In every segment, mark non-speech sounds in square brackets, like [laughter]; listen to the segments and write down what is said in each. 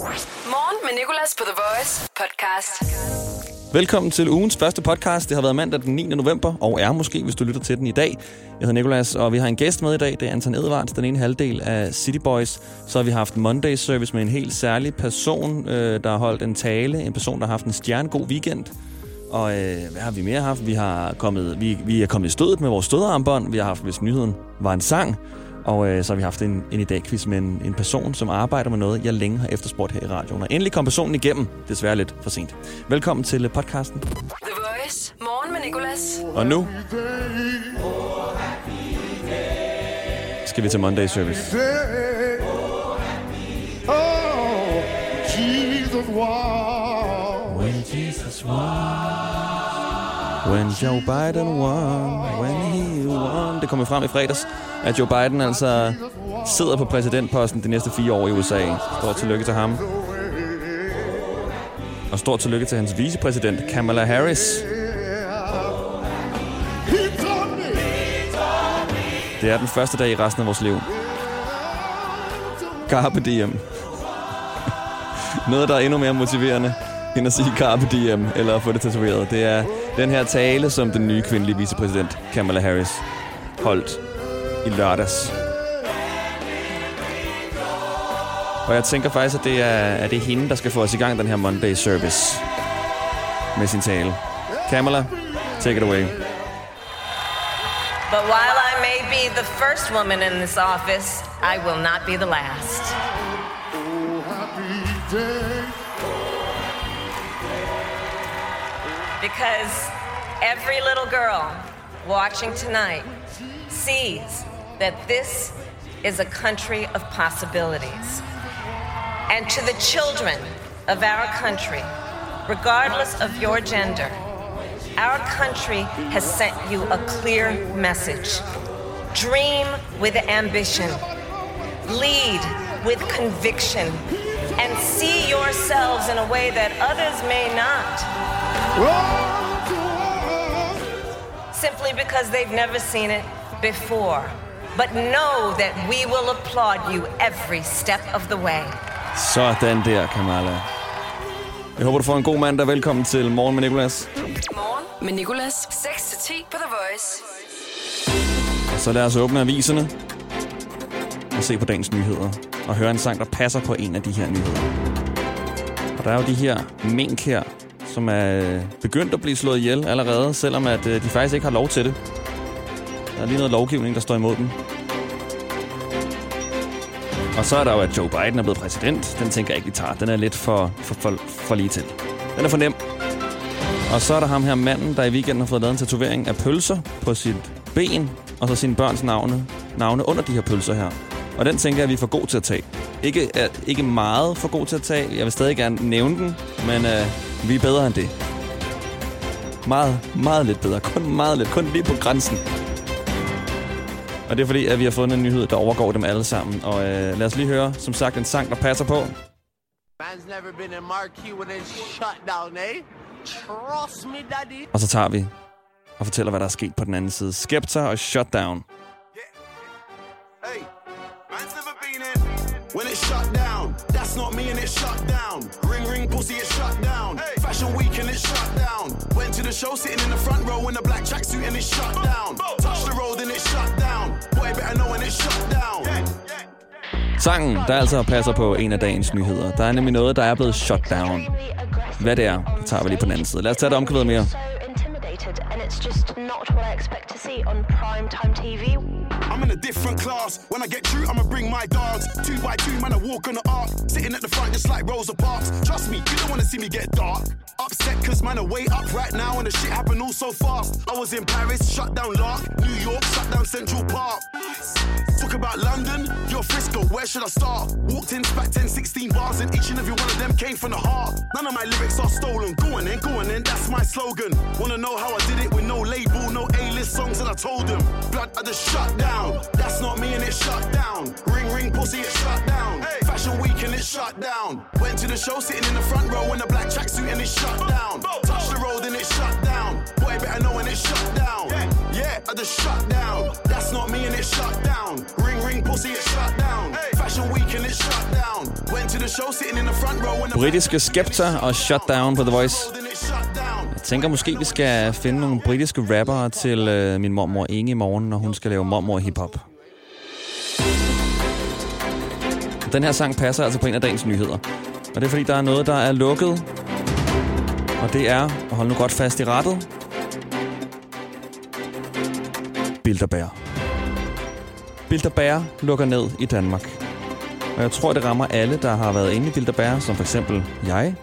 Morgen med Nicolas på The Voice podcast. Velkommen til ugens første podcast. Det har været mandag den 9. november, og er måske, hvis du lytter til den i dag. Jeg hedder Nikolas, og vi har en gæst med i dag. Det er Anton Edvards, den ene halvdel af City Boys. Så har vi haft Monday Service med en helt særlig person, øh, der har holdt en tale. En person, der har haft en stjernegod weekend. Og øh, hvad har vi mere haft? Vi, har kommet, vi, vi er kommet i stødet med vores stødarmbånd. Vi har haft, hvis nyheden var en sang. Og øh, så har vi haft en, en i dag quiz med en, en person, som arbejder med noget, jeg længe har efterspurgt her i radioen. Og endelig kom personen igennem, desværre lidt for sent. Velkommen til øh, podcasten. The Voice. Morgen med Nicolas. Og nu skal vi til Monday Service. Oh, Jesus was. When Jesus won, when Joe Biden won, when he won. Det kommer frem i fredags, at Joe Biden altså sidder på præsidentposten de næste fire år i USA. Stort tillykke til ham. Og stort tillykke til hans vicepræsident, Kamala Harris. Me. Det er den første dag i resten af vores liv. Carpe diem. Noget, der er endnu mere motiverende end at sige carpe diem, eller at få det tatoveret. Det er den her tale, som den nye kvindelige vicepræsident, Kamala Harris, holdt i lørdags. Og jeg tænker faktisk, at det er, at det er hende, der skal få os i gang den her Monday Service med sin tale. Kamala, take it away. But while I may be the first woman in this office, I will not be the last. Oh, happy day. Because every little girl watching tonight sees that this is a country of possibilities. And to the children of our country, regardless of your gender, our country has sent you a clear message. Dream with ambition, lead with conviction, and see yourselves in a way that others may not. Simply because they've never seen it before. But know that we will applaud you every step of the way. Sådan der, Kamala. Jeg håber, du får en god mandag. Velkommen til Morgen med Nicolas. Morgen med Nicolas. 6-10 på The Voice. Så lad os åbne aviserne og se på dagens nyheder. Og høre en sang, der passer på en af de her nyheder. Og der er jo de her mink her, som er øh, begyndt at blive slået ihjel allerede, selvom at øh, de faktisk ikke har lov til det. Der er lige noget lovgivning, der står imod dem. Og så er der jo, at Joe Biden er blevet præsident. Den tænker jeg ikke, vi tager. Den er lidt for, for, for, for lige til. Den er for nem. Og så er der ham her manden, der i weekenden har fået lavet en tatovering af pølser på sit ben, og så sine børns navne, navne under de her pølser her. Og den tænker jeg, at vi er for god til at tage. Ikke, er, ikke meget for god til at tage. Jeg vil stadig gerne nævne den, men øh, vi er bedre end det. Meget, meget lidt bedre. Kun meget lidt. Kun lige på grænsen. Og det er fordi, at vi har fundet en nyhed, der overgår dem alle sammen. Og øh, lad os lige høre, som sagt, en sang, der passer på. Man's never been in marquee when it's shut down, eh? Trust me, daddy. Og så tager vi og fortæller, hvad der er sket på den anden side. Skepta og Shutdown. Hey, man's never been in. When it's shut down, that's not me and it's shut down. Ring ring pussy, it's shut down. Fashion week and it's shut down. Went to the show sitting in the front row in a black tracksuit and it's shut down. Touch the road and it's shut down. Boy better know when it's shut down. Sangen, der altså passer på en af dagens nyheder. Der er nemlig noget, der er blevet shut down. Hvad det er, det tager vi lige på den anden side. Lad os tage det omkvædet mere. Intimidated, and it's just not what I expect to see on prime time TV. I'm in a different class. When I get through, I'ma bring my dogs. Two by two, man, I walk on the arc. Sitting at the front just like Rosa Parks. Trust me, you don't wanna see me get dark. Upset cause man, I way up right now and the shit happened all so fast. I was in Paris, shut down Lark. New York, shut down Central Park. Talk about London, you're Frisco, where should I start? Walked in, spat 10, 16 bars, and each and every one of them came from the heart. None of my lyrics are stolen. Go on then, go on then, that's my slogan. Wanna know how I did it with no label, no A-list songs, and I told them. Blood, I just shut down. That's not me and it shut down. Ring, ring, pussy, it shut down. Fashion week and it shut down. Went to the show sitting in the front row in a black tracksuit and it shut shut down. Touch the road and it shut down. Boy, better know when it's shut down. Yeah, I just shut down. That's not me and it's shut down. Ring, ring, pussy, it's shut down. Fashion week and it's shut down. Went to the show sitting in the front row when the Britiske Skepta og Shutdown på The Voice. shut down. Jeg tænker måske, vi skal finde nogle britiske rappere til øh, min mormor Inge i morgen, når hun skal lave mormor hiphop. Den her sang passer altså på en af dagens nyheder. Og det er fordi, der er noget, der er lukket. Og det er, hold nu godt fast i rettet, Bilderberg. Bilderberg lukker ned i Danmark. Og jeg tror, det rammer alle, der har været inde i Bilderberg, som for eksempel jeg,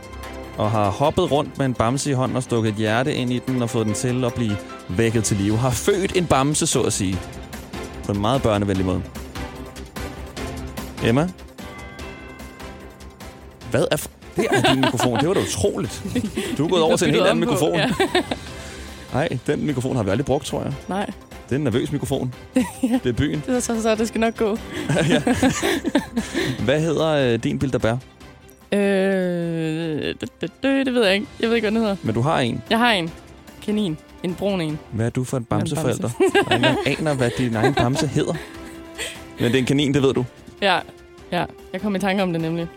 og har hoppet rundt med en bamse i hånden og stukket et hjerte ind i den og fået den til at blive vækket til live. Har født en bamse, så at sige. På en meget børnevenlig måde. Emma? Hvad er... f- Det er din mikrofon. Det var da utroligt. Du er gået over til en helt anden mikrofon. ja. Nej, den mikrofon har vi aldrig brugt, tror jeg. Nej, Det er en nervøs mikrofon. [laughs] Ja. Det er byen. det er så, så det skal nok gå. [laughs] Hvad hedder øh, din Bilderberg? Øh, det, det, det, ved jeg ikke. Jeg ved ikke, hvad den hedder. Men du har en. Jeg har en kanin. En brun en. Hvad er du for en bamseforælder? bamse. Er der aner, hvad din egen bamse hedder. Men det er en kanin, det ved du. Ja, ja. Jeg kom i tanke om det nemlig.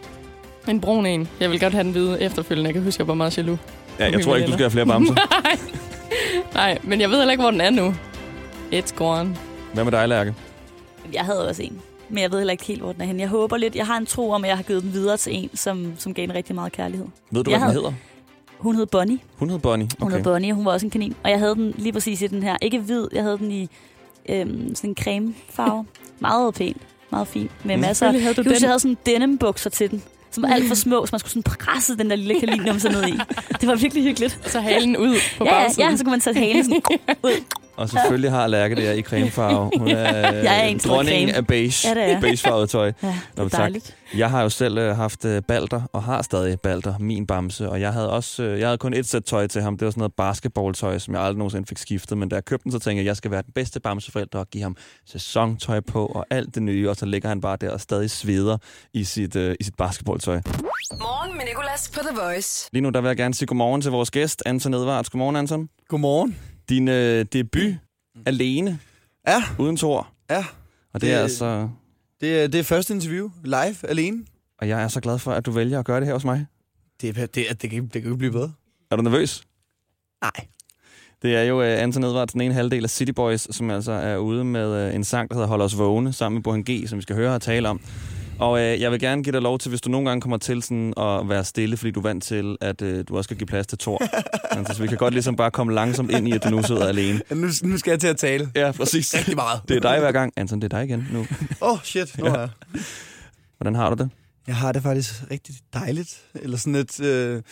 En brun en. Jeg vil godt have den hvide efterfølgende. Jeg kan huske, jeg var meget jaloux. Ja, jeg tror ikke, du skal have flere bamser. [laughs] Nej. Nej, men jeg ved heller ikke, hvor den er nu. It's gone. Hvad med dig, Lærke? Jeg havde også en. Men jeg ved heller ikke helt, hvor den er henne. Jeg håber lidt. Jeg har en tro om, at jeg har givet den videre til en, som, som gav en rigtig meget kærlighed. Ved du, Jeg hvad den havde- hedder? Hun hed Bonnie. Hun hedder Bonnie. Hun Okay. hed Bonnie, og hun var også en kanin. Og jeg havde den lige præcis i den her. Ikke hvid, jeg havde den i øhm, sådan en cremefarve. [laughs] meget pæn. Meget fin. Med Mm. masser af... Havde du Jeg husker, den. jeg havde sådan denim bukser til den. Som var alt for små, så man skulle sådan presse den der lille kanin ned i. [laughs] Det var virkelig hyggeligt. Så halen ud på ja, bagsiden. ja, så kunne man sætte halen sådan [laughs] ud. Og selvfølgelig har Lærke det her i cremefarve. Hun er, [laughs] Jeg er en stor dronningen creme. af beige. Ja, det er. Beigefarvet tøj. Ja, Nå, det er tak. dejligt. Jeg har jo selv øh, haft øh, balder, og har stadig balder, min bamse. Og jeg havde også øh, jeg havde kun et sæt tøj til ham. Det var sådan noget basketballtøj, som jeg aldrig nogensinde fik skiftet. Men da jeg købte den, så tænkte jeg, at jeg skal være den bedste bamseforælder og give ham sæsontøj på og alt det nye. Og så ligger han bare der og stadig sveder i sit, øh, i sit basketballtøj. Morgen med Nicolas på The Voice. Lige nu der vil jeg gerne sige godmorgen til vores gæst, Anton Edvards. Godmorgen, Anton. Godmorgen. Din øh, debut alene, Ja, uden Thor. ja. Og det er Det- altså... Det er, det er første interview, live, alene. Og jeg er så glad for, at du vælger at gøre det her hos mig. Det, er, det, er, det, kan, det kan jo ikke blive bedre. Er du nervøs? Nej. Det er jo uh, Anton Edvards, den ene halvdel af City Boys, som altså er ude med uh, en sang, der hedder Hold os vågne, sammen med Burhan G, som vi skal høre og tale om. Og uh, jeg vil gerne give dig lov til, hvis du nogle gange kommer til sådan at være stille, fordi du er vant til, at uh, du også skal give plads til Thor. [laughs] altså, så vi kan godt ligesom bare komme langsomt ind i, at du nu sidder alene. Ja, Nu, nu skal jeg til at tale. Ja, præcis. Rigtig meget. Det er dig hver gang. Anton, det er dig igen nu. [laughs] Åh, oh, shit. Nu Ja. jeg. Hvordan har du det? jeg har det faktisk rigtig dejligt. Eller sådan et... Øh,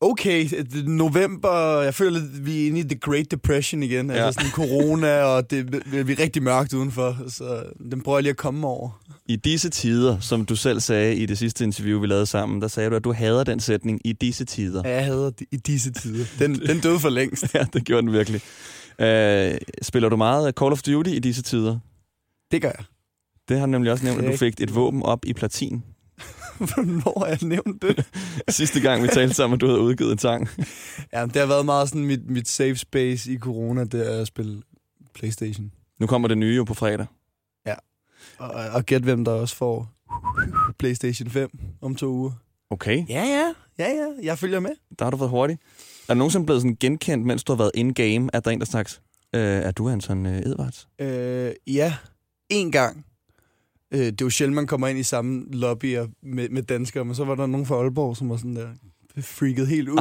okay, november... Jeg føler, at vi er inde i The Great Depression igen. Ja. Ja. Altså sådan corona, og det, vi er rigtig mørkt udenfor. Så den prøver jeg lige at komme over. I disse tider, som du selv sagde i det sidste interview, vi lavede sammen, der sagde du, at du hader den sætning i disse tider. Ja, jeg hader i disse tider. Den, [laughs] den døde for længst. Ja, det gjorde den virkelig. Øh, spiller du meget Call of Duty i disse tider? Det gør jeg. Det har du nemlig også nævnt, at du fik et våben op i platin. [laughs] Hvornår har jeg nævnt det? [laughs] Sidste gang, vi talte sammen, at du havde udgivet en sang. [laughs] Ja, det har været meget sådan mit, mit safe space i corona, det er at spille Playstation. Nu kommer det nye jo på fredag. Og, og gæt hvem der også får Playstation 5 om to uger. Okay, Ja, ja, ja, ja, jeg følger med. der har du været hurtig. Er du nogensinde blevet sådan genkendt, mens du har været in-game, at der er en, der sagt, øh, er du Anton øh, Edvards? Øh, ja, en gang. Øh, det er jo sjældent, man kommer ind i samme lobbyer med, med danskere, men så var der nogen fra Aalborg, som var sådan der freaket helt ud.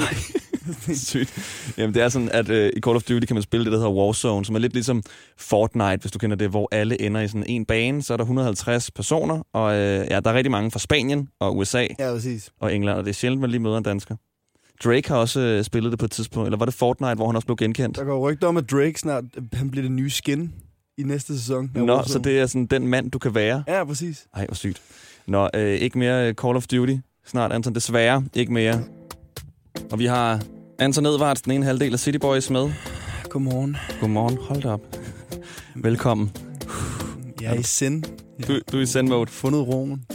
[laughs] Sygt. Jamen, det er sådan, at øh, i Call of Duty kan man spille det, der hedder Warzone, som er lidt ligesom Fortnite, hvis du kender det, hvor alle ender i sådan en bane. Så er der 150 personer, og øh, ja, der er rigtig mange fra Spanien og USA ja, præcis. og England, og det er sjældent, man lige møder en dansker. Drake har også øh, spillet det på et tidspunkt, eller var det Fortnite, hvor han også blev genkendt? Der går rygter om, at Drake snart han bliver det nye skin i næste sæson. Nå, Warzone. så det er sådan den mand, du kan være. Ja, præcis. Ej, hvor sygt. Nå, øh, ikke mere Call of Duty. Snart, Anton, desværre ikke mere. Og vi har Anton Edvards, den ene halvdel af City Boys med. Godmorgen. Godmorgen, hold da op. Velkommen. Jeg er i sind. Du, du er i send mode. Fundet roen.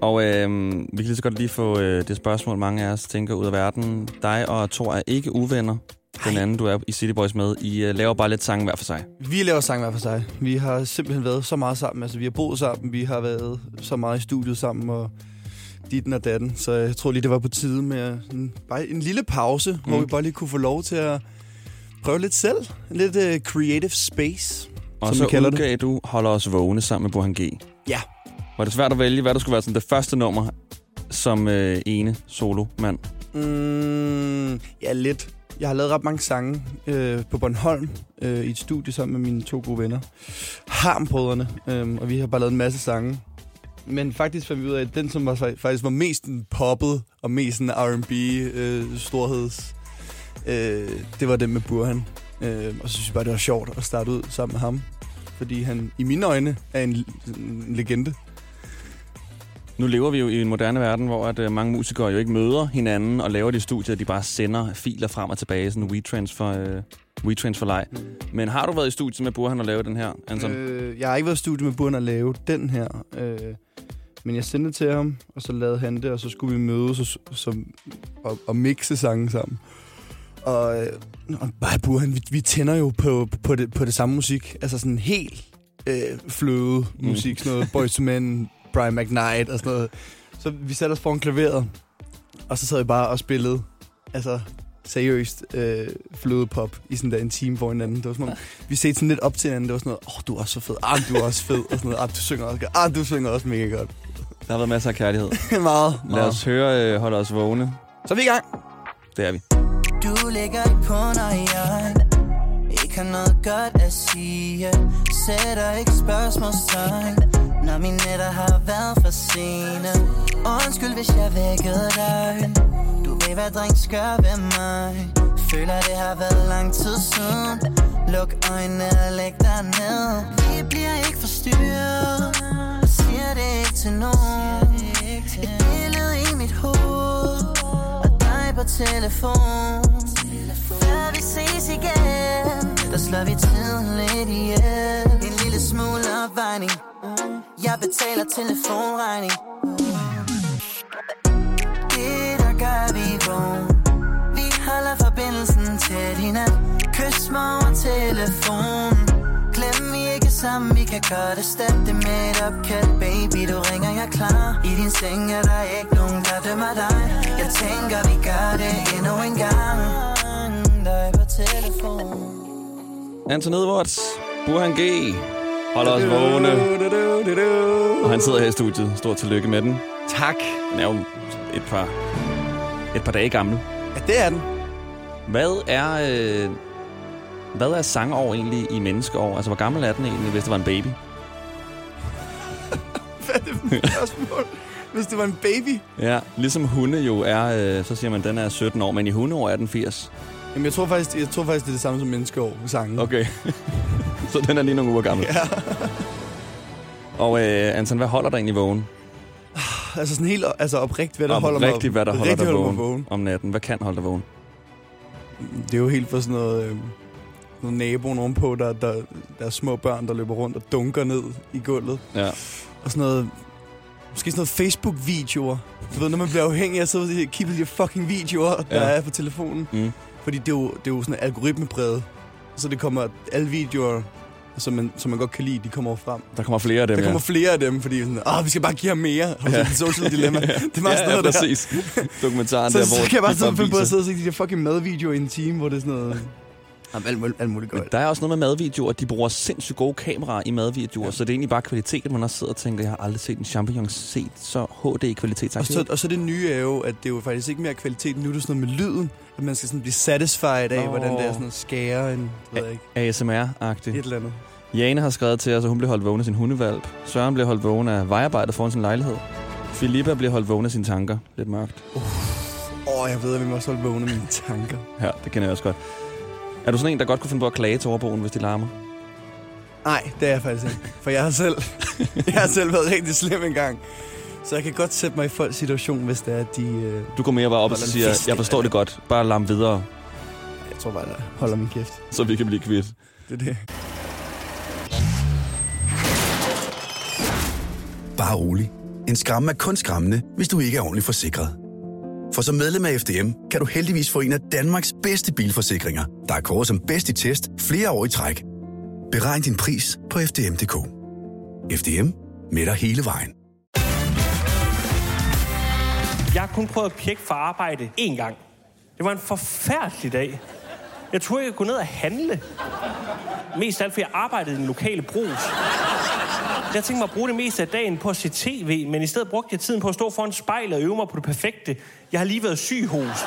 Og øh, vi kan lige så godt lige få øh, det spørgsmål, mange af os tænker ud af verden. Dig og Thor er ikke uvenner. Den anden, du er i City Boys med. I øh, laver bare lidt sange hver for sig. Vi laver sang hver for sig. Vi har simpelthen været så meget sammen. Altså, vi har boet sammen. Vi har været så meget i studiet sammen. Og ditten og datten. Så jeg tror lige, det var på tide med en, bare en lille pause, mm. hvor vi bare lige kunne få lov til at prøve lidt selv. Lidt uh, creative space, Og som så vi kalder det. udgav du Holder os vågne sammen med Burhan G. Ja. Var det svært at vælge, hvad der skulle være sådan det første nummer som øh, ene solo-mand? Mm, ja, lidt. Jeg har lavet ret mange sange øh, på Bornholm øh, i et studie sammen med mine to gode venner. Harmbrødrene. Øh, og vi har bare lavet en masse sange. Men faktisk fandt vi ud af, at den, som var, faktisk var mest en poppet og mest en R&B øh, storheds, øh, det var den med Burhan. Øh, og så synes jeg bare, det var sjovt at starte ud sammen med ham. Fordi han i mine øjne er en, en legende. Nu lever vi jo i en moderne verden, hvor at, øh, mange musikere jo ikke møder hinanden og laver de studier, de bare sender filer frem og tilbage, sådan WeTransfer, øh, WeTransfer leg. Men har du været i studiet med Burhan og lavet den her, Anton? Øh. Jeg har ikke været i studiet med Burhan at lave den her. Øh, men jeg sendte det til ham, og så lavede han det, og så skulle vi mødes og, så, og, og mixe sangen sammen. Og, øh, og bare Burhan, vi, vi tænder jo på, på, det, på det samme musik. Altså sådan helt øh, fløde musik, sådan noget Boyz II Men, Brian McKnight og sådan noget. Så vi satte os foran klaveret, og så sad vi bare og spillede, altså seriøst øh, flødepop i sådan der en time for hinanden. Det var som om, vi set sådan lidt op til hinanden. Det var sådan noget, åh, oh, du er også så fed. Ah, du er også fed. Og sådan noget, ah, du synger også godt. Ah, du synger også mega godt. Der har været masser af kærlighed. [laughs] meget, Lad os høre øh, Holder os vågne. Så er vi i gang. Det er vi. Du lægger ikke på, når jeg ikke har noget godt at sige Sætter ikke spørgsmålstegn, når mine nætter har været for sene. Undskyld, hvis jeg vækkede dig. Du ved, hvad drengs gør ved mig. Føler, det har været lang tid siden. Luk øjnene og læg dig ned. Vi bliver ikke forstyrret. Siger det ikke til nogen. Et billede i mit hoved. Og dig på telefon. Før vi ses igen. Der slår vi tiden lidt ihjel. En lille smule opvejning. Jeg betaler telefonregning. Det der gør vi vågen. Vi holder forbindelsen tæt hinanden. Kys mig over telefon Glem vi ikke sammen, vi kan gøre det Stem det med et opkald, baby. Du ringer, jeg er klar. I din seng er der ikke nogen, der dømmer dig. Jeg tænker, vi gør det endnu en gang. Dig på telefon. Anton Edwards, Burhan G. Holder os vågne. Og han sidder her i studiet. Stort tillykke med den. Tak. Den er jo et par, et par dage gammel. Ja, det er den. Hvad er, øh, hvad er sangår egentlig i menneskeår? Altså, hvor gammel er den egentlig, hvis det var en baby? [laughs] Hvad er det for et spørgsmål? Hvis det var en baby? Ja, ligesom hunde jo er, øh, så siger man, den er 17 år, men i hundeår er den 80. Jamen, jeg tror faktisk, jeg tror faktisk det er det samme som menneskeår med sangen. Okay. [laughs] så den er lige nogle uger gammel. Ja. Og øh, Anton, hvad holder dig egentlig vågen? [sighs] Altså sådan helt altså oprigtigt, hvad der holder mig hvad der holder dig mig vågen, om natten. Hvad kan holde dig vågen? Det er jo helt for sådan noget, øh, noget naboen ovenpå, der, der, der er små børn, der løber rundt og dunker ned i gulvet. Ja. Og sådan noget, måske sådan noget Facebook-videoer. Du ved, når man bliver afhængig af at sidde og kigge på de fucking videoer, der Ja. er på telefonen. Mm. Fordi det er jo, det er jo sådan en algoritmebredet. Så det kommer, alle videoer, som man, som man godt kan lide, de kommer frem. Der kommer flere af dem, Der ja. kommer flere af dem, fordi sådan, ah, vi skal bare give ham mere. Du Ja. Social Dilemma? [laughs] Det er meget ja, ja, noget, der. præcis. Dokumentaren Så, der, så hvor kan jeg bare de sidde og finde på at sidde og se de der fucking madvideoer i en time, hvor det er sådan noget... Jamen, alt, muligt, alt muligt godt. Der er også noget med madvideoer. De bruger sindssygt gode kameraer i madvideoer, ja. så det er egentlig bare kvalitet, at man også sidder og tænker, jeg har aldrig set en champignon set så HD kvalitet. Og så, og så det nye er jo, at det er jo faktisk ikke mere kvalitet. Nu er det sådan noget med lyden, at man skal sådan blive satisfied af, Åh. hvordan det er sådan noget skære en, ved jeg ikke, ASMR-agtigt. et eller andet. Jane har skrevet til os, at hun bliver holdt vågen af sin hundevalp. Søren bliver holdt vågen af vejarbejdet foran sin lejlighed. Filippa bliver holdt vågen af sine tanker. Lidt mørkt. Åh, oh, jeg ved, at vi må også holde vågne mine tanker. Ja, det kender jeg også godt. Er du sådan en, der godt kunne finde på at klage til overboen, hvis de larmer? Nej, det er jeg faktisk ikke. For jeg har selv, [laughs] jeg har selv været rigtig slem engang. Så jeg kan godt sætte mig i folks situation, hvis det er, at de... Øh, Du går mere bare op og siger, fest jeg forstår det godt. Bare larm videre, jeg tror bare, jeg holder min kæft. så vi kan blive kvitt. Det er det. Bare rolig. En skræmme er kun skræmmende, hvis du ikke er ordentligt forsikret. For som medlem af FDM kan du heldigvis få en af Danmarks bedste bilforsikringer, der er kåret som bedst i test flere år i træk. Beregn din pris på FDM.dk. FDM med dig hele vejen. Jeg har kun prøvet at pjekke for arbejde én gang. Det var en forfærdelig dag. Jeg tror ikke at gå ned og handle. Mest af alt, fordi jeg arbejdede i den lokale brus. Jeg tænkte mig at bruge det meste af dagen på at se tv, men i stedet brugte jeg tiden på at stå foran spejlet og øve mig på det perfekte. Jeg har lige været syg hos.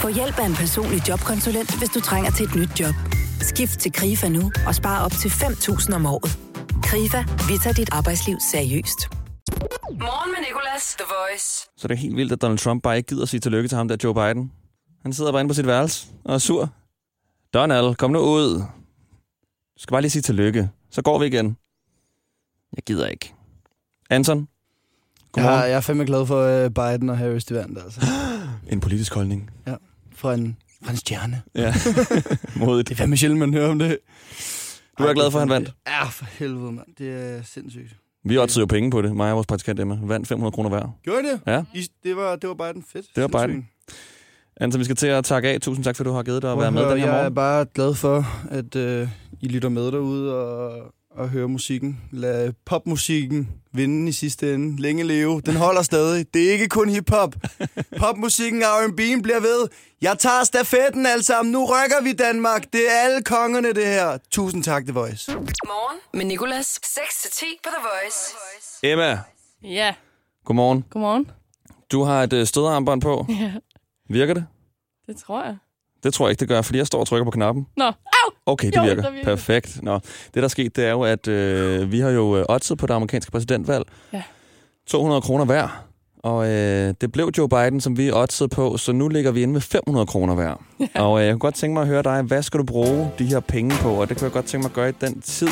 Få hjælp af en personlig jobkonsulent, hvis du trænger til et nyt job. Skift til KRIFA nu og spare op til 5.000 om året. KRIFA, vi tager dit arbejdsliv seriøst. Morgen med Nicolas, The Voice. Så det er helt vildt, at Donald Trump bare ikke gider at sige tillykke til ham, der Joe Biden. Han sidder bare inde på sit værelse og er sur. Donald, kom nu ud. Du skal bare lige sige tillykke. Så går vi igen. Jeg gider ikke. Anton? Godmorgen. er- jeg er fandme glad for uh, Biden og Harris, de vandt, altså. [gasps] En politisk holdning. Ja, fra en, fra en stjerne. Ja, [laughs] modigt. Det er fandme sjældent, man hører om det. Du er Ej, glad for, at han vandt? Ja, for helvede, mand. Det er sindssygt. Vi oddsede jo penge på det. Mig og vores praktikant Emma vandt 500 kroner hver. Gjorde I det? Ja. I, det, var, det var Biden fedt. Det var Sindssygt. Biden. Anton, vi skal til at takke af. Tusind tak, for du har givet dig at være med den her Jeg er morgen. bare glad for, at øh, I lytter med derude og, og hører musikken. Lad popmusikken vinde i sidste ende. Længe leve. Den holder stadig. Det er ikke kun hiphop. Popmusikken og R&B'en bliver ved. Jeg tager stafetten alle sammen. Nu rykker vi Danmark. Det er alle kongerne, det her. Tusind tak, The Voice. Morgen med Nicolas. 6-10 på The Voice. Emma, Ja, godmorgen. godmorgen. Du har et øh, stødarmbånd på. Ja, Virker det? det tror jeg. Det tror jeg ikke, det gør, fordi jeg står og trykker på knappen. Nå, au! Okay, det Jo, virker. virker. Perfekt. Nå, det der er sket, det er jo, at øh, vi har jo øh, oddset på det amerikanske præsidentvalg. Ja. 200 kroner hver. Og øh, det blev Joe Biden, som vi oddsede på, så nu ligger vi inde med 500 kroner hver. Ja. Og øh, jeg kunne godt tænke mig at høre dig, hvad skal du bruge de her penge på? Og det kunne jeg godt tænke mig at gøre i den tid.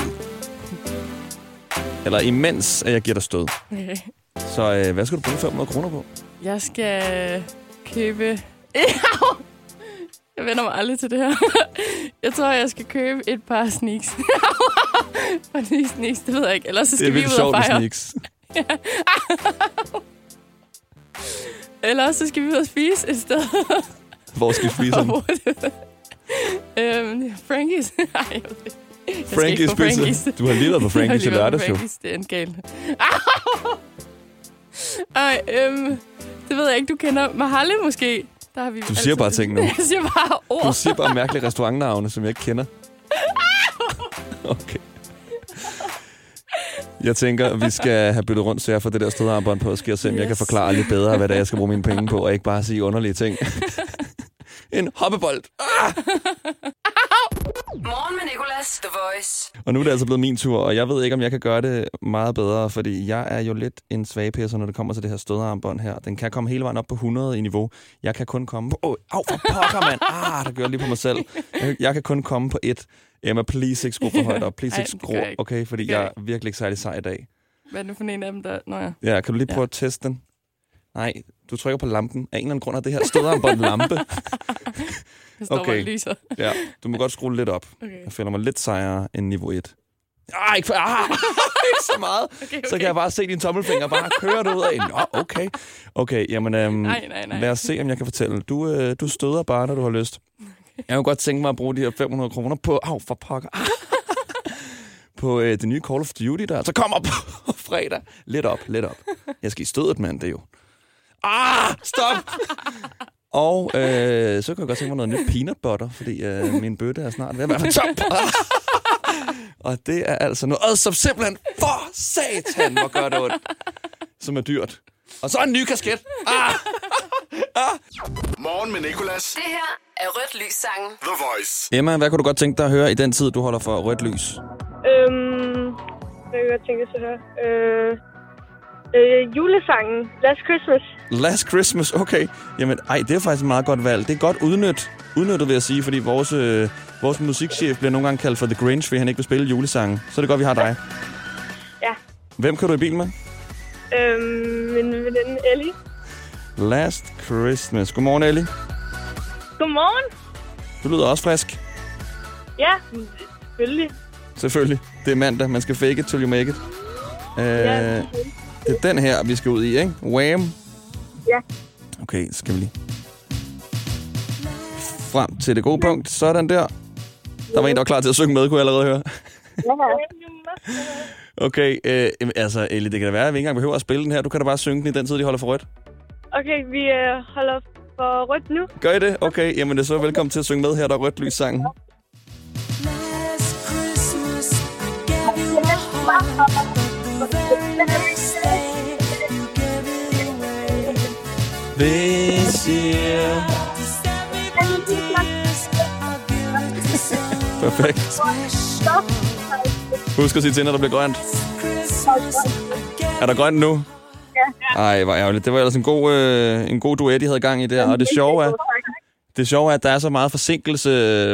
Eller imens, at jeg giver dig stød. Okay. Så øh, hvad skal du bruge 500 kroner på? Jeg skal købe... [laughs] Jeg vender mig aldrig til det her. [laughs] Jeg tror, jeg skal købe et par sneaks. [laughs] Fordi sneaks, det ved jeg ikke. Ellers så Det er skal vi ud og fejre. sneaks. [laughs] Ellers så skal vi ud og spise et sted. Hvor skal vi spise hen? øhm, Frankies. Ej, jeg ved det. Frankies. Du har lige været på Frankies i lørdags, jo. Det er en gal. Ej, øhm, det ved jeg ikke. Du kender Mahalle måske. Der har vi Du siger bare ting nu. [laughs] Jeg siger bare ord. Du siger bare mærkelige restaurantnavne, som jeg ikke kender. [laughs] Okay. Jeg tænker, vi skal have byttet rundt, så jeg får det der stødarmbånd på, og skal jeg se, om jeg kan Yes. forklare lidt bedre, hvad det er, jeg skal bruge mine penge på, og ikke bare sige underlige ting. [laughs] en hoppebold. Morgen med Nicolas, The Voice. Og nu er det altså blevet min tur, og jeg ved ikke, om jeg kan gøre det meget bedre, fordi jeg er jo lidt en svagpisser, når det kommer til det her stødarmbånd her. Den kan komme hele vejen op på 100 i niveau. Jeg kan kun komme på... Åh, oh, au, for pokker, mand! Ah, der gør jeg lige på mig selv. Jeg, jeg kan kun komme på et. Emma, please ikke skru for højt op. Please Ej, ikke det skru, okay? Fordi Det jeg er virkelig ikke særlig sej i dag. Hvad er det for en af dem, der... Nå ja. Ja, kan du lige prøve Ja. at teste den? Nej, du trykker på lampen. Af en eller anden grund er det her stødarmbånd lampe. [laughs] Jeg står okay. lyser. Ja, du må godt skrue lidt op. Okay. Jeg føler mig lidt sejere end niveau 1. Ah, ikke, for, ah, [laughs] ikke så meget. Okay, okay. Så kan jeg bare se din tommelfinger bare køre derud af. Nå, okay. Okay, jamen øhm, Nej, nej, nej. lad os se, om jeg kan fortælle. Du, øh, du støder bare, når du har lyst. Jeg kunne godt tænke mig at bruge de her 500 kroner på... Au, for pokker. [laughs] på øh, det nye Call of Duty, der altså kommer på [laughs] fredag. Lidt op, lidt op. Jeg skal i stødet, mand, det er jo. Ah, stop! Og øh, så kan jeg godt tænke mig noget nyt peanut butter, fordi øh, min bøtte er snart ved at være for tom. [laughs] Og det er altså noget, som simpelthen for satan, hvor gør det ondt. Som er dyrt. Og så en ny kasket. Ah! Morgen med Nicolas. Det her er Rødt Lys sangen. The Voice. Emma, hvad kunne du godt tænke dig at høre i den tid, du holder for rødt lys? Øhm, hvad kan jeg godt tænke sig at høre? Øh, øh, julesangen Last Christmas. Last Christmas, okay. Jamen, ej, det er faktisk et meget godt valg. Det er godt udnyt, udnyttet, vil jeg sige, fordi vores, øh, vores musikchef bliver nogle gange kaldt for The Grinch, fordi han ikke vil spille julesangen. Så er det godt, vi har dig. Ja. Hvem kan du i bil med? Øhm, min veninde Ellie. Last Christmas. Godmorgen, Ellie. Godmorgen. Du lyder også frisk. Ja, selvfølgelig. Selvfølgelig. Det er mandag. Man skal fake it till you make it. Øh, Ja, Det er den her, vi skal ud i, ikke? Wham! Ja. Okay, så skal vi lige frem til det gode punkt. Sådan der. Der var en, der var klar til at synge med, kunne jeg allerede høre. Okay, øh, altså Ellie, det kan da være, at vi ikke engang behøver at spille den her. Du kan da bare synge den i den tid, de holder for rødt. Okay, vi øh, holder for rødt nu. Gør I det? Okay, jamen det er så velkommen til at synge med her, der er rødt lys sangen. This year. Perfekt. Husk at sige til, når der bliver grønt. Er der grønt nu? Ja. Ej, hvor ærgerligt. Det var ellers en god, øh, en god duet, de havde gang i der. Og det sjove er, det sjove er, at der er så meget forsinkelse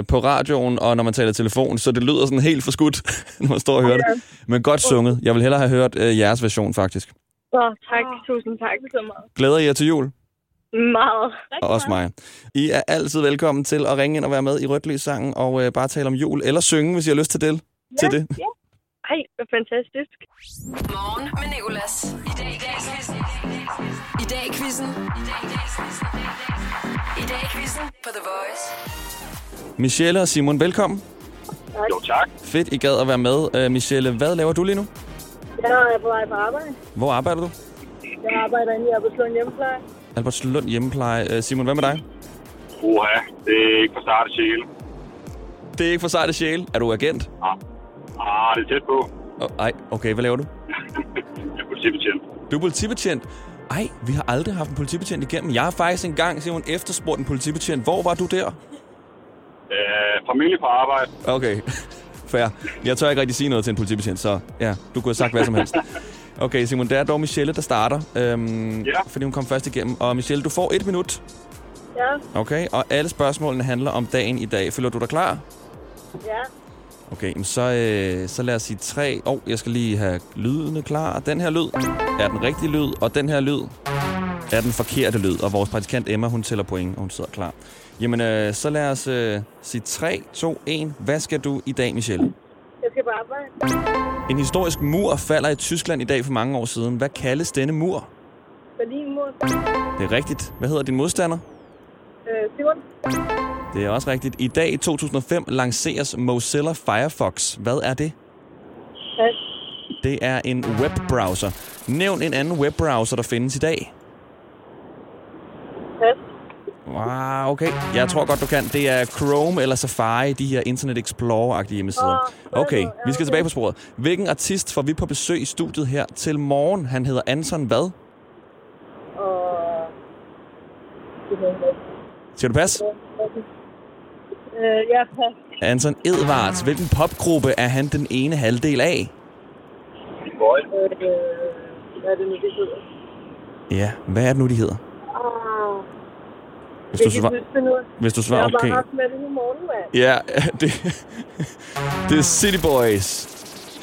på radioen, og når man taler telefon, så det lyder sådan helt forskudt, [laughs] når man står og hører det. Men godt sunget. Jeg vil hellere have hørt øh, jeres version, faktisk. Så tak, tusind tak så meget. Glæder I jer til jul? Meget. Og også mig. I er altid velkommen til at ringe ind og være med i Rødt sangen og øh, bare tale om jul, eller synge, hvis I har lyst til det. Til det. Ja. Ej, det er fantastisk. Morgen med Nicolas. I dag i quizzen. I dag i quizzen. I dag i quizzen på The Voice. Michelle og Simon, velkommen. Jo, tak. Fedt, I gad at være med. Uh, Michelle, hvad laver du lige nu? Jeg er på vej på arbejde. Hvor arbejder du? Jeg arbejder inde i Albertslund Hjemmepleje. Albertslund Hjemmepleje. Uh, Simon, hvad med dig? Uha, det er ikke for starte sjæle. Det er ikke for sejt sjæl. Er du agent? Ah, det er tæt på. Oh, ej, okay, hvad laver du? [laughs] Jeg er politibetjent. Du er politibetjent. Ej, vi har aldrig haft en politibetjent igennem. Jeg har faktisk engang, Simon, efterspurgt en politibetjent. Hvor var du der? Øh, familie på arbejde. Okay, [laughs] fair. Jeg tør ikke rigtig sige noget til en politibetjent, så ja, du kunne have sagt hvad som helst. [laughs] Okay, Simon, det er dog Michelle, der starter, øhm, Ja. fordi hun kom først igennem. Og Michelle, du får et minut, Ja, okay? Og alle spørgsmålene handler om dagen i dag. Føler du dig klar? ja. Okay, så, øh, så lad os sige tre. Åh, oh, jeg skal lige have lydene klar. Den her lyd er den rigtige lyd, og den her lyd er den forkerte lyd. Og vores praktikant Emma, hun tæller point, og hun sidder klar. Jamen, øh, så lad os øh, sige 3, 2, 1. Hvad skal du i dag, Michelle? Jeg skal på arbejde. En historisk mur falder i Tyskland i dag for mange år siden. Hvad kaldes denne mur? Berlinmur. Det er rigtigt. Hvad hedder din modstander? Øh, Simon. Det er også rigtigt. I dag i 2005 lanceres Mozilla Firefox. Hvad er det? Pas. Det er en webbrowser. Nævn en anden webbrowser, der findes i dag. Pas. Wow, okay. Jeg tror godt, du kan. Det er Chrome eller Safari, de her Internet Explorer-agtige hjemmesider. Okay, vi skal tilbage på sporet. Hvilken artist får vi på besøg i studiet her til morgen? Han hedder Anton hvad? Og... Siger du pas? Øh, ja, pas. Anton Edvards. Hvilken popgruppe er han den ene halvdel af? Boy. Øh, hvad er det nu, det hedder? Ja, hvad er det nu, de hedder? Hvis jeg du, kan svar, hvis du Jeg svarer har bare okay. haft med det i morgen, mand. Ja, [laughs] det, det er City Boys.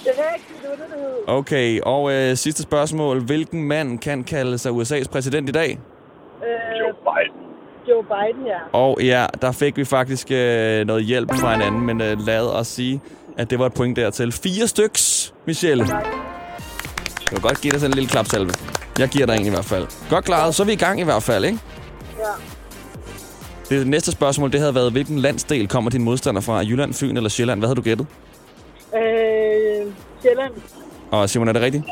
Det er rigtigt, det det. Okay, og øh, sidste spørgsmål. Hvilken mand kan kalde sig USA's præsident i dag? Øh, Joe Biden. Joe Biden, ja. Og ja, der fik vi faktisk øh, noget hjælp fra en anden, men øh, lad os sige, at det var et point dertil. Fire styks, Michelle. Jeg vil godt give dig sådan en lille klapsalve. Jeg giver dig en i hvert fald. Godt klaret, så er vi i gang i hvert fald, ikke? Ja. Det næste spørgsmål, det havde været, hvilken landsdel kommer din modstander fra? Jylland, Fyn eller Sjælland? Hvad havde du gættet? Øh, Sjælland. Og Simon, er det rigtigt?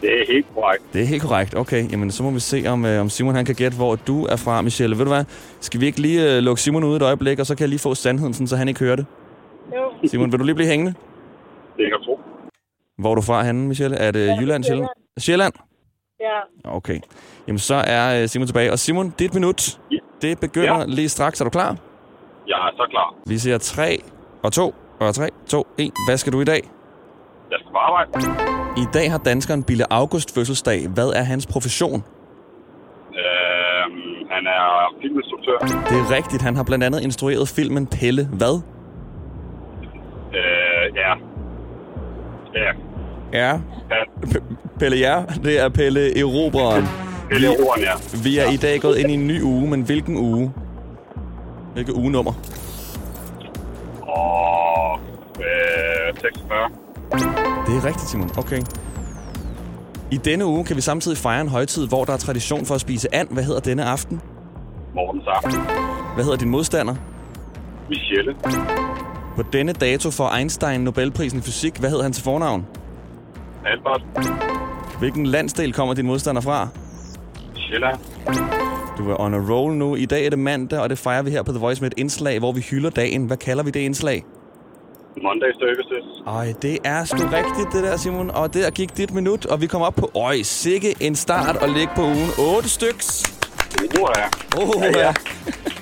Det er helt korrekt. Det er helt korrekt. Okay, jamen så må vi se, om, øh, om Simon han kan gætte, hvor du er fra, Michelle. Ved du hvad? Skal vi ikke lige øh, lukke Simon ud et øjeblik, og så kan jeg lige få sandheden, sådan, så han ikke hører det? Jo. Simon, vil du lige blive hængende? Det kan jeg tro. Hvor er du fra henne, Michelle? Er det Jylland, Sjælland? Sjælland? Ja. Okay. Jamen så er øh, Simon tilbage. Og Simon, dit minut, det begynder Ja. lige straks. Er du klar? Jeg er så klar. Vi siger 3 og 2 og 3, 2, 1. Hvad skal du i dag? Jeg skal på arbejde. I dag har danskeren Bille August fødselsdag. Hvad er hans profession? Øh, han er filminstruktør. Det er rigtigt. Han har blandt andet instrueret filmen Pelle. Hvad? Øh, ja. Ja. Ja. ja. Pelle ja. Det er Pelle Erobreren. Pelle Erobreren, ja. Vi er i dag gået ind i en ny uge, men hvilken uge? Hvilket ugenummer? Og øh, 46. Det er rigtigt, Simon. Okay. I denne uge kan vi samtidig fejre en højtid, hvor der er tradition for at spise and. Hvad hedder denne aften? Morgens aften. Hvad hedder din modstander? Michelle. På denne dato får Einstein Nobelprisen i fysik. Hvad hedder han til fornavn? Albert. Hvilken landsdel kommer din modstander fra? Sjælland. Du er on a roll nu. I dag er det mandag, og det fejrer vi her på The Voice med et indslag, hvor vi hylder dagen. Hvad kalder vi det indslag? Monday Services. Ej, det er sgu rigtigt, det der, Simon. Og der gik dit minut, og vi kom op på... Øj, sikke en start og ligge på ugen. 8 styks. Uh, ja. Oh, ja, ja.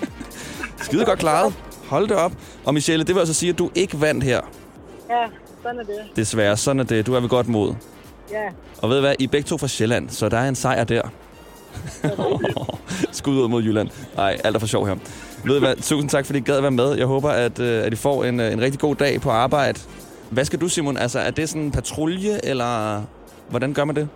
[laughs] Skide godt klaret. Hold det op. Og Michelle, det vil altså sige, at du ikke vandt her. Ja, sådan er det. Desværre, sådan er det. Du er ved godt mod. Ja. Og ved du hvad, I er begge to fra Sjælland, så der er en sejr der. [laughs] Skud ud mod Jylland. Nej, alt er for sjov her. Ved du hvad, tusind tak, fordi I gad være med. Jeg håber, at, øh, at I får en, øh, en rigtig god dag på arbejde. Hvad skal du, Simon? Altså, er det sådan en patrulje, eller hvordan gør man det?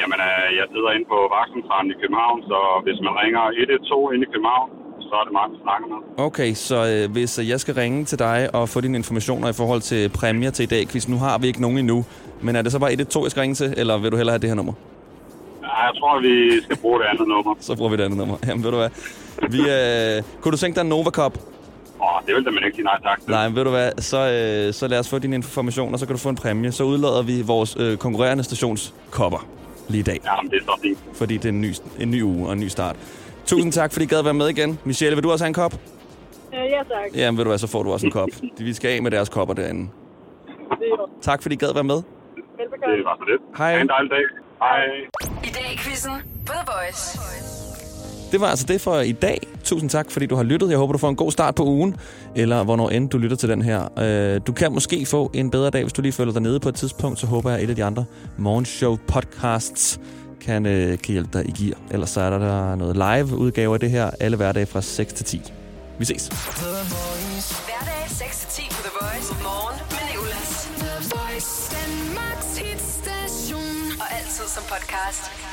Jamen, øh, jeg sidder inde på vagtcentralen i København, så hvis man ringer 112 ind i København, så er det mig, vi snakker med. Okay, så øh, hvis jeg skal ringe til dig og få dine informationer i forhold til præmier til i dag, quiz, nu har vi ikke nogen endnu. Men er det så bare 112, jeg skal ringe til, eller vil du hellere have det her nummer? Ja, jeg tror, vi skal bruge det andet nummer. Så bruger vi det andet nummer. [laughs] Jamen, ved du hvad? Vi, øh, kunne du tænke dig en Nova Cup? Åh, det vil da man ikke sige nej tak til. Nej, men ved du hvad? Så, øh, så lad os få dine informationer, så kan du få en præmie. Så udlader vi vores øh, konkurrerende stationskopper lige i dag. Jamen, det er så fint. Fordi det er en ny, en ny uge og en ny start. Tusind tak, fordi I gad være med igen. Michelle, vil du også have en kop? Øh, ja, tak. Jamen, ved du hvad, så får du også en kop. [laughs] Vi skal af med deres kopper derinde. Det er jo. Tak, fordi I gad være med. Velbekomme. Det var så lidt. Hej. Ha' en dejlig dag. Hej. I dag i quizzen på The Voice. Det var altså det for i dag. Tusind tak, fordi du har lyttet. Jeg håber, du får en god start på ugen, eller hvornår end du lytter til den her. Øh, Du kan måske få en bedre dag, hvis du lige føler dig nede på et tidspunkt. Så håber jeg, at et af de andre morgenshow podcasts kan, øh, kan hjælpe dig i gear. Ellers så er der, der noget live udgave af det her alle hverdage fra 6 til 10. Vi ses. Hverdag 6-10 på The Voice. Morgen med Nicolas. The Voice. Danmarks hitstation. Og altid som podcast.